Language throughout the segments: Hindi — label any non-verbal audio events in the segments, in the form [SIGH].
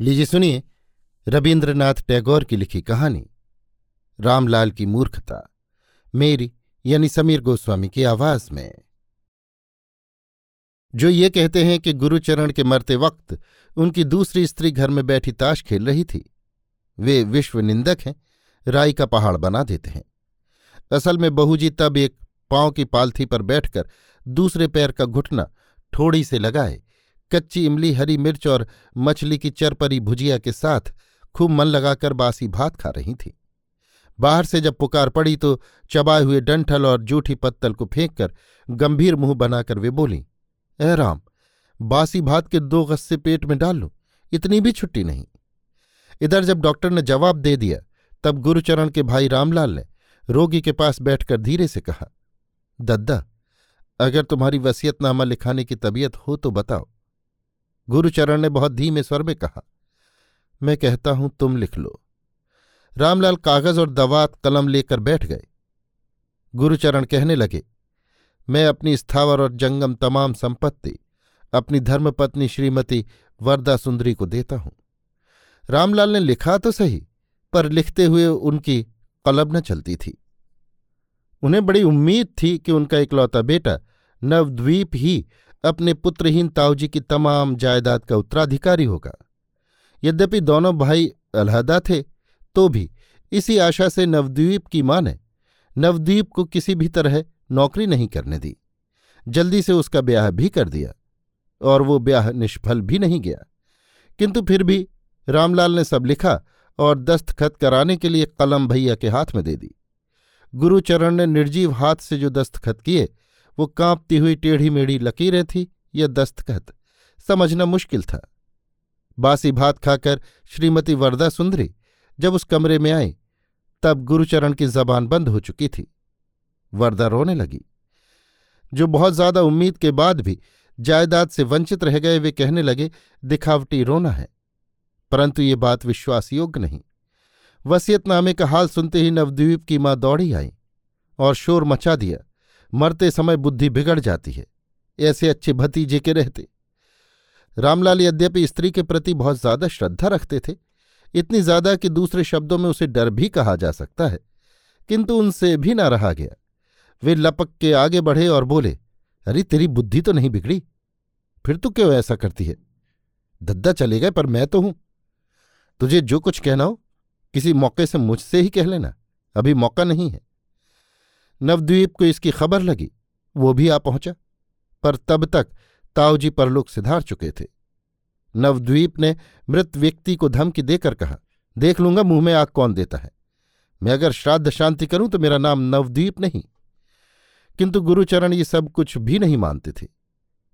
लीजिए सुनिए रविन्द्रनाथ टैगोर की लिखी कहानी। रामलाल की मूर्खता। मेरी, यानी समीर गोस्वामी की आवाज़ में। जो ये कहते हैं कि गुरुचरण के मरते वक्त उनकी दूसरी स्त्री घर में बैठी ताश खेल रही थी, वे विश्व निंदक हैं, राई का पहाड़ बना देते हैं। असल में बहूजी तब एक पाँव की पालथी पर बैठकर दूसरे पैर का घुटना ठोड़ी से लगाए कच्ची इमली, हरी मिर्च और मछली की चरपरी भुजिया के साथ खूब मन लगाकर बासी भात खा रही थी। बाहर से जब पुकार पड़ी तो चबाए हुए डंठल और जूठी पत्तल को फेंककर गंभीर मुँह बनाकर वे बोली, ए राम, बासी भात के दो गस्से पेट में डाल लो, इतनी भी छुट्टी नहीं। इधर जब डॉक्टर ने जवाब दे दिया, तब गुरुचरण के भाई रामलाल ने रोगी के पास बैठकर धीरे से कहा, दद्दा, अगर तुम्हारी वसीयतनामा लिखाने की तबीयत हो तो बताओ गुरुचरण ने बहुत धीमे स्वर में कहा, मैं कहता हूँ, तुम लिख लो। रामलाल कागज़ और दवात कलम लेकर बैठ गए। गुरुचरण कहने लगे, मैं अपनी स्थावर और जंगम तमाम संपत्ति, अपनी धर्मपत्नी श्रीमती वरदा सुंदरी को देता हूँ। रामलाल ने लिखा तो सही, पर लिखते हुए उनकी कलब न चलती थी। उन्हें बड़ी उम्मीद थी कि उनका इकलौता बेटा नवद्वीप ही अपने पुत्रहीन ताऊजी की तमाम जायदाद का उत्तराधिकारी होगा। यद्यपि दोनों भाई अलहदा थे तो भी इसी आशा से नवद्वीप की माँ ने नवद्वीप को किसी भी तरह नौकरी नहीं करने दी। जल्दी से उसका ब्याह भी कर दिया और वो ब्याह निष्फल भी नहीं गया। किंतु फिर भी रामलाल ने सब लिखा और दस्तखत कराने के लिए कलम भैया के हाथ में दे दी। गुरुचरण ने निर्जीव हाथ से जो दस्तखत किए वो कांपती हुई टेढ़ी मेढ़ी लकीरें थी या दस्तखत। समझना मुश्किल था। बासी भात खाकर श्रीमती वरदा सुंदरी जब उस कमरे में आई, तब गुरुचरण की जबान बंद हो चुकी थी। वरदा रोने लगी। जो बहुत ज़्यादा उम्मीद के बाद भी जायदाद से वंचित रह गए, वे कहने लगे, दिखावटी रोना है। परंतु ये बात विश्वास योग्य नहीं वसीयतनामे का हाल सुनते ही नवद्वीप की माँ दौड़ी आई और शोर मचा दिया। मरते समय बुद्धि बिगड़ जाती है। ऐसे अच्छे भतीजे के रहते। रामलाल यद्यपि स्त्री के प्रति बहुत ज़्यादा श्रद्धा रखते थे, इतनी ज़्यादा कि दूसरे शब्दों में उसे डर भी कहा जा सकता है, किंतु उनसे भी ना रहा गया। वे लपक के आगे बढ़े और बोले, अरे, तेरी बुद्धि तो नहीं बिगड़ी। फिर तू क्यों ऐसा करती है? दद्दा चले गए, पर मैं तो हूँ। तुझे जो कुछ कहना हो, किसी मौके से मुझसे ही कह लेना। अभी मौका नहीं है। नवद्वीप को इसकी खबर लगी। वो भी आ पहुँचा, पर तब तक ताऊजी परलोक सिधार चुके थे। नवद्वीप ने मृत व्यक्ति को धमकी देकर कहा, देख लूँगा, मुँह में आग कौन देता है। मैं अगर श्राद्ध शांति करूँ तो मेरा नाम नवद्वीप नहीं। किंतु गुरुचरण ये सब कुछ भी नहीं मानते थे।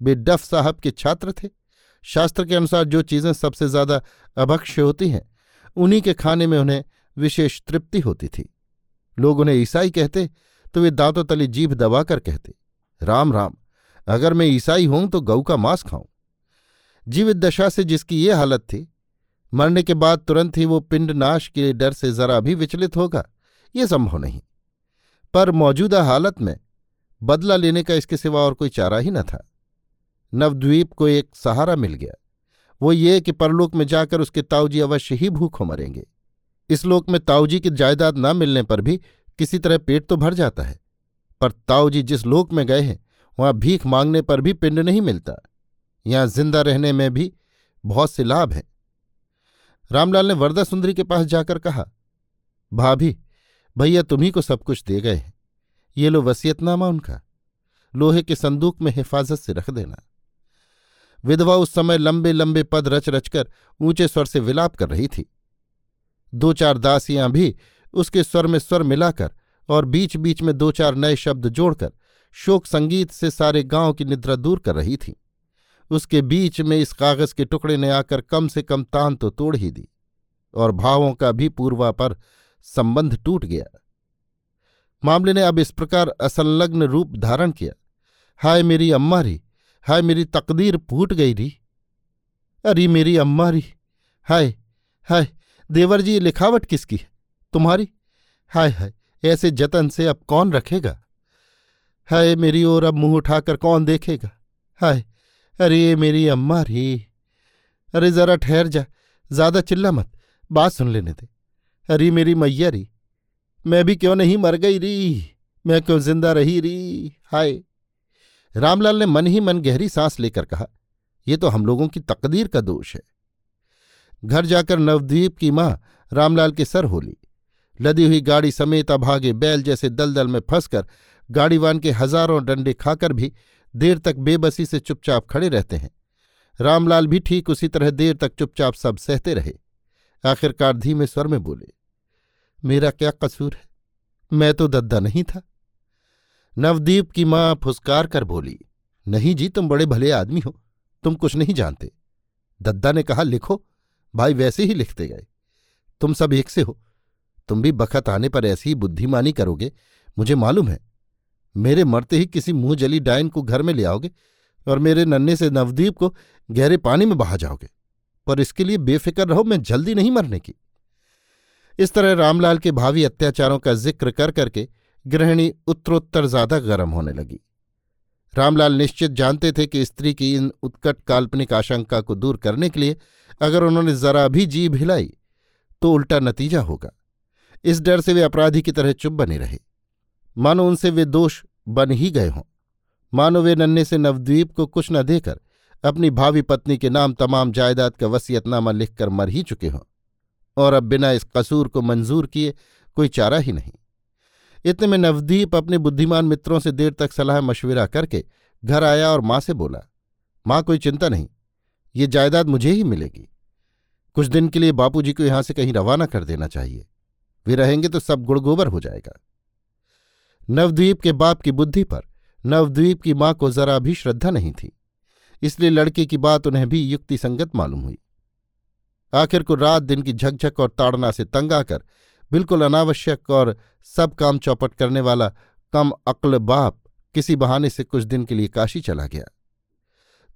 वे डफ साहब के छात्र थे। शास्त्र के अनुसार जो चीज़ें सबसे ज़्यादा अभक्ष्य होती हैं, उन्हीं के खाने में उन्हें विशेष तृप्ति होती थी। लोग उन्हें ईसाई कहते तो वे दांतों तले जीभ दबाकर कहते, राम राम, अगर मैं ईसाई हूँ तो गऊ का मांस खाऊं। जीवित दशा से जिसकी ये हालत थी, मरने के बाद तुरंत ही वो पिंड नाश के डर से जरा भी विचलित होगा, ये संभव नहीं। पर मौजूदा हालत में बदला लेने का इसके सिवा और कोई चारा ही न था। नवद्वीप को एक सहारा मिल गया। वो ये कि परलोक में जाकर उसके ताऊजी अवश्य ही भूखों मरेंगे। इस लोक में ताऊजी की जायदाद न मिलने पर भी किसी तरह पेट तो भर जाता है, पर ताऊ जी जिस लोक में गए हैं, वहाँ भीख मांगने पर भी पिंड नहीं मिलता। यहाँ ज़िंदा रहने में भी बहुत से लाभ हैं। रामलाल ने वरदा सुंदरी के पास जाकर कहा, भाभी, भैया तुम्ही को सब कुछ दे गए हैं। ये लो वसीयतनामा उनका। लोहे के संदूक में हिफाजत से रख देना। विधवा उस समय लंबे लंबे पद रच रचकर ऊँचे स्वर से विलाप कर रही थी। दो चार दासियाँ भी उसके स्वर में स्वर मिलाकर और बीच बीच में दो चार नए शब्द जोड़कर शोक संगीत से सारे गाँव की निद्रा दूर कर रही थी। उसके बीच में इस कागज़ के टुकड़े ने आकर कम से कम तान तो तोड़ ही दी और भावों का भी पूर्वा पर संबंध टूट गया। मामले ने अब इस प्रकार असंलग्न रूप धारण किया। हाय मेरी अम्मा री हाय मेरी तकदीर फूट गई री। अरे मेरी अम्मा री हाय हाय, देवर जी लिखावट किसकी है? तुम्हारी? हाय हाय, ऐसे जतन से अब कौन रखेगा? हाय मेरी ओर, अब मुँह उठाकर कौन देखेगा? हाय, अरे मेरी अम्मा री। अरे जरा ठहर जा, ज़्यादा चिल्ला मत, बात सुन लेने दे। अरे मेरी मैया री, मैं भी क्यों नहीं मर गई री? मैं क्यों ज़िंदा रही री? हाय। रामलाल ने मन ही मन गहरी सांस लेकर कहा, ये तो हम लोगों की तकदीर का दोष है। घर जाकर नवद्वीप की माँ रामलाल के सर होली लदी हुई गाड़ी समेत अभागे बैल जैसे दलदल में फंसकर गाड़ीवान के हज़ारों डंडे खाकर भी देर तक बेबसी से चुपचाप खड़े रहते हैं। रामलाल भी ठीक उसी तरह देर तक चुपचाप सब सहते रहे। आखिरकार धीमे स्वर में बोले, मेरा क्या कसूर है? मैं तो दद्दा नहीं था। नवदीप की माँ फुसकार कर बोली, नहीं जी, तुम बड़े भले आदमी हो, तुम कुछ नहीं जानते। दद्दा ने कहा, लिखो, भाई वैसे ही लिखते गए। तुम सब एक से हो तुम भी बखत आने पर ऐसी ही बुद्धिमानी करोगे? मुझे मालूम है। मेरे मरते ही किसी मुँह जली डायन को घर में ले आओगे और मेरे नन्हे से नवदीप को गहरे पानी में बहा जाओगे। पर इसके लिए बेफिक्र रहो, मैं जल्दी नहीं मरने की। इस तरह रामलाल के भावी अत्याचारों का ज़िक्र कर करके गृहिणी उत्तरोत्तर ज़्यादा गर्म होने लगी। रामलाल निश्चित जानते थे कि स्त्री की इन उत्कट काल्पनिक आशंका को दूर करने के लिए अगर उन्होंने जरा भी जीभ हिलाई तो उल्टा नतीजा होगा। इस डर से वे अपराधी की तरह चुप बने रहे। मानो उनसे वे दोष बन ही गए हों। मानो वे नन्हे से नवद्वीप को कुछ न देकर अपनी भावी पत्नी के नाम तमाम जायदाद का वसीयतनामा लिखकर मर ही चुके हों। और अब बिना इस कसूर को मंजूर किए कोई चारा ही नहीं। इतने में नवदीप अपने बुद्धिमान मित्रों से देर तक सलाह मशविरा करके घर आया और माँ से बोला, माँ, कोई चिंता नहीं, ये जायदाद मुझे ही मिलेगी। कुछ दिन के लिए बापूजी को यहाँ से कहीं रवाना कर देना चाहिए। वे रहेंगे तो सब गुड़गोबर हो जाएगा। नवद्वीप के बाप की बुद्धि पर नवद्वीप की माँ को जरा भी श्रद्धा नहीं थी। इसलिए लड़के की बात उन्हें भी युक्ति संगत मालूम हुई। आखिर को रात दिन की झकझक और ताड़ना से तंग आकर बिल्कुल अनावश्यक और सब काम चौपट करने वाला कम अक्ल बाप किसी बहाने से कुछ दिन के लिए काशी चला गया।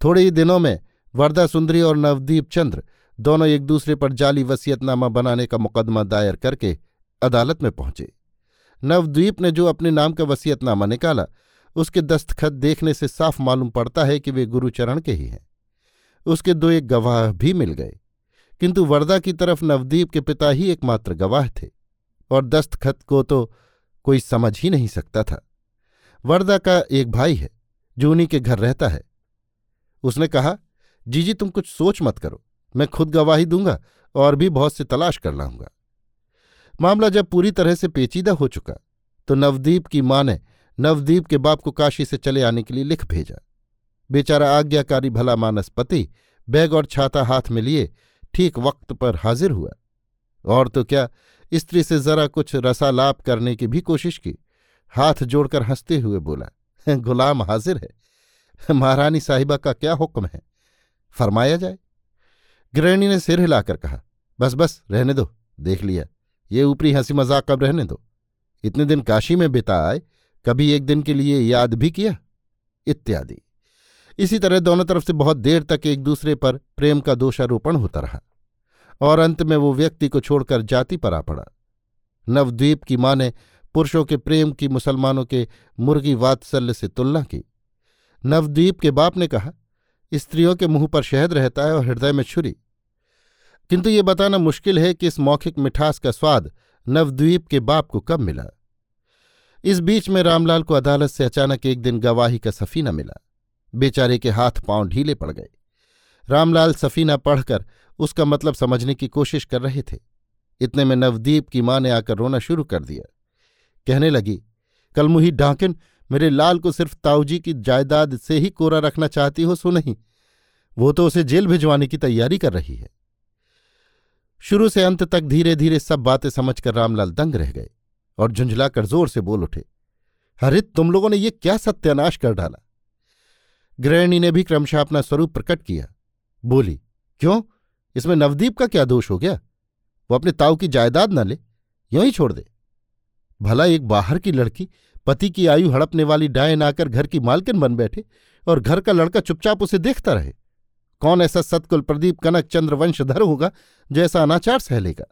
थोड़े ही दिनों में वरदा सुंदरी और नवदीप चंद्र दोनों एक दूसरे पर जाली वसीयतनामा बनाने का मुकदमा दायर करके अदालत में पहुँचे। नवद्वीप ने जो अपने नाम का वसीयतनामा निकाला, उसके दस्तखत देखने से साफ़ मालूम पड़ता है कि वे गुरुचरण के ही हैं। उसके दो एक गवाह भी मिल गए, किंतु वरदा की तरफ़ नवदीप के पिता ही एकमात्र गवाह थे, और दस्तखत को तो कोई समझ ही नहीं सकता था। वरदा का एक भाई है, जो उन्हीं के घर रहता है। उसने कहा, जीजी, तुम कुछ सोच मत करो, मैं खुद गवाही दूँगा और भी बहुत से तलाश कर लाऊँगा। मामला जब पूरी तरह से पेचीदा हो चुका तो नवदीप की माँ ने नवदीप के बाप को काशी से चले आने के लिए लिख भेजा। बेचारा आज्ञाकारी भला मानस पति बैग और छाता हाथ में लिए ठीक वक्त पर हाजिर हुआ। और तो क्या, स्त्री से जरा कुछ रसालाप करने की भी कोशिश की। हाथ जोड़कर हँसते हुए बोला, [LAUGHS] गुलाम हाजिर है। महारानी साहिबा का क्या हुक्म है? फरमाया जाए। गृहिणी ने सिर हिलाकर कहा, बस बस, रहने दो, देख लिया। ये ऊपरी हँसी मज़ाक अब रहने दो? इतने दिन काशी में बिता आए कभी एक दिन के लिए याद भी किया? इत्यादि। इसी तरह दोनों तरफ़ से बहुत देर तक एक दूसरे पर प्रेम का दोषारोपण होता रहा और अंत में वो व्यक्ति को छोड़कर जाति पर आ पड़ा। नवद्वीप की माँ ने पुरुषों के प्रेम की, मुसलमानों के मुर्गी वात्सल्य से तुलना की। नवद्वीप के बाप ने कहा, स्त्रियों के मुँह पर शहद रहता है और हृदय में छुरी। किंतु ये बताना मुश्किल है कि इस मौखिक मिठास का स्वाद नवद्वीप के बाप को कब मिला। इस बीच में रामलाल को अदालत से अचानक एक दिन गवाही का सफीना मिला। बेचारे के हाथ पाँव ढीले पड़ गए। रामलाल सफीना पढ़कर उसका मतलब समझने की कोशिश कर रहे थे। इतने में नवदीप की माँ ने आकर रोना शुरू कर दिया। कहने लगी, कल मुही डांकिन मेरे लाल को सिर्फ़ ताऊजी की जायदाद से ही कोरा रखना चाहती हो सो नहीं। वो तो उसे जेल भिजवाने की तैयारी कर रही है। शुरू से अंत तक धीरे धीरे सब बातें समझकर रामलाल दंग रह गए और झुंझलाकर ज़ोर से बोल उठे, हरित, तुम लोगों ने ये क्या सत्यानाश कर डाला? गृहिणी ने भी क्रमशः अपना स्वरूप प्रकट किया। बोली, क्यों? इसमें नवदीप का क्या दोष हो गया? वो अपने ताऊ की जायदाद न ले, यूँ ही छोड़ दे। भला एक बाहर की लड़की, पति की आयु हड़पने वाली डायन आकर घर की मालकिन बन बैठे और घर का लड़का चुपचाप उसे देखता रहे। कौन ऐसा सतकुल प्रदीप कनक चंद्र वंशधर होगा जैसा अनाचार सह लेगा?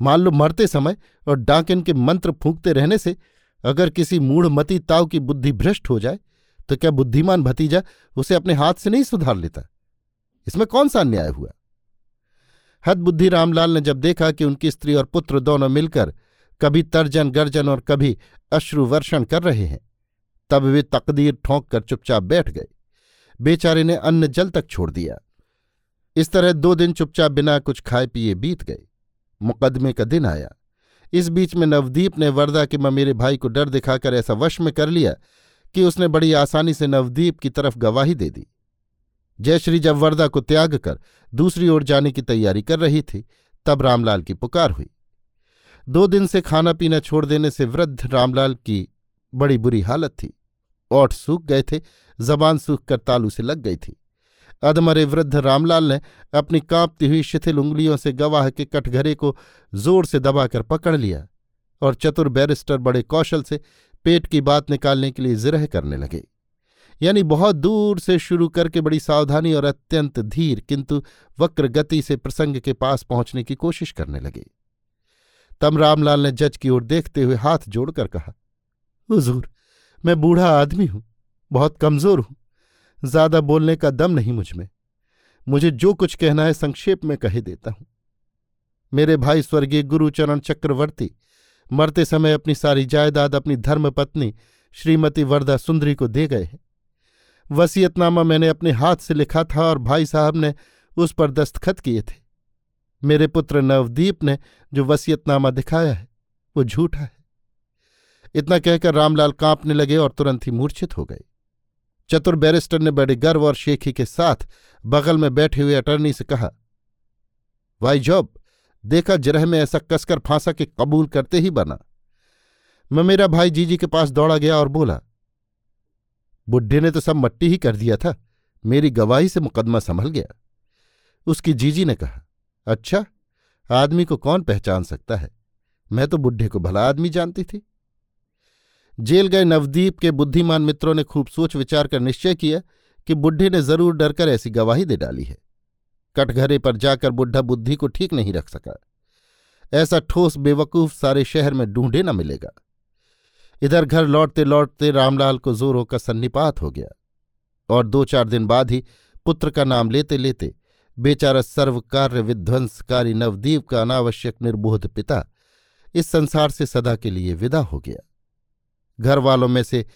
मान लो मरते समय और डाकिन के मंत्र फूंकते रहने से अगर किसी मूढ़मती ताव की बुद्धि भ्रष्ट हो जाए तो क्या बुद्धिमान भतीजा उसे अपने हाथ से नहीं सुधार लेता? इसमें कौन सा अन्याय हुआ? हदबुद्धि रामलाल ने जब देखा कि उनकी स्त्री और पुत्र दोनों मिलकर कभी तर्जन, गर्जन और कभी अश्रुवर्षण कर रहे हैं, तब वे तकदीर ठोंक कर चुपचाप बैठ गए। बेचारे ने अन्न जल तक छोड़ दिया। इस तरह दो दिन चुपचाप बिना कुछ खाए पिए बीत गए। मुकदमे का दिन आया। इस बीच में नवदीप ने वरदा के मेरे भाई को डर दिखाकर ऐसा वश में कर लिया कि उसने बड़ी आसानी से नवदीप की तरफ़ गवाही दे दी। जयश्री जब वरदा को त्याग कर दूसरी ओर जाने की तैयारी कर रही थी, तब रामलाल की पुकार हुई। दो दिन से खाना पीना छोड़ देने से वृद्ध रामलाल की बड़ी बुरी हालत थी। ओठ सूख गए थे, जबान सूख कर तालू से लग गई थी। अधमरे वृद्ध रामलाल ने अपनी कांपती हुई शिथिल उंगलियों से गवाह के कटघरे को ज़ोर से दबाकर पकड़ लिया और चतुर बैरिस्टर बड़े कौशल से पेट की बात निकालने के लिए जिरह करने लगे। यानी बहुत दूर से शुरू करके बड़ी सावधानी और अत्यंत धीर, किंतु वक्र गति से प्रसंग के पास पहुँचने की कोशिश करने लगे। तब रामलाल ने जज की ओर देखते हुए हाथ जोड़कर कहा, हुजूर मैं बूढ़ा आदमी हूँ, बहुत कमज़ोर हूँ, ज़्यादा बोलने का दम नहीं मुझमें। मुझे जो कुछ कहना है संक्षेप में कह देता हूँ। मेरे भाई स्वर्गीय गुरुचरण चक्रवर्ती मरते समय अपनी सारी जायदाद अपनी धर्मपत्नी श्रीमती वरदा सुंदरी को दे गए हैं। वसीयतनामा मैंने अपने हाथ से लिखा था और भाई साहब ने उस पर दस्तखत किए थे। मेरे पुत्र नवदीप ने जो वसीयतनामा दिखाया है, वो झूठा है। इतना कहकर रामलाल कांपने लगे और तुरंत ही मूर्छित हो गए। चतुर बैरिस्टर ने बड़े गर्व और शेखी के साथ बगल में बैठे हुए अटर्नी से कहा, वाई जॉब, देखा जरह में ऐसा कसकर फांसा के कबूल करते ही बना। मैं मेरा भाई जीजी के पास दौड़ा गया और बोला, बुढ़े ने तो सब मट्टी ही कर दिया था, मेरी गवाही से मुकदमा संभल गया। उसकी जीजी ने कहा अच्छा आदमी को कौन पहचान सकता है? मैं तो बुढ़े को भला आदमी जानती थी। जेल गए नवदीप के बुद्धिमान मित्रों ने खूब सोच विचार कर निश्चय किया कि बुढ़े ने ज़रूर डरकर ऐसी गवाही दे डाली है। कटघरे पर जाकर बुढ़ा बुद्धि को ठीक नहीं रख सका। ऐसा ठोस बेवकूफ़ सारे शहर में ढूंढे न मिलेगा। इधर घर लौटते लौटते रामलाल को जोरों का सन्निपात हो गया और दो चार दिन बाद ही पुत्र का नाम लेते लेते बेचारा सर्वकार्य विध्वंसकारी नवदीप का अनावश्यक निर्बोध पिता इस संसार से सदा के लिए विदा हो गया। घर वालों में से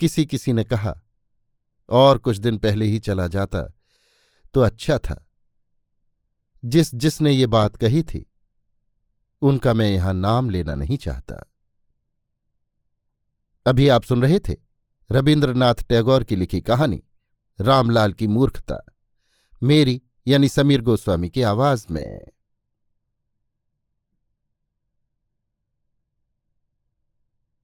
किसी किसी ने कहा, और कुछ दिन पहले ही चला जाता तो अच्छा था। जिस जिसने ये बात कही थी, उनका मैं यहाँ नाम लेना नहीं चाहता। अभी आप सुन रहे थे रविन्द्रनाथ टैगोर की लिखी कहानी, रामलाल की मूर्खता, मेरी यानी समीर गोस्वामी की आवाज़ में।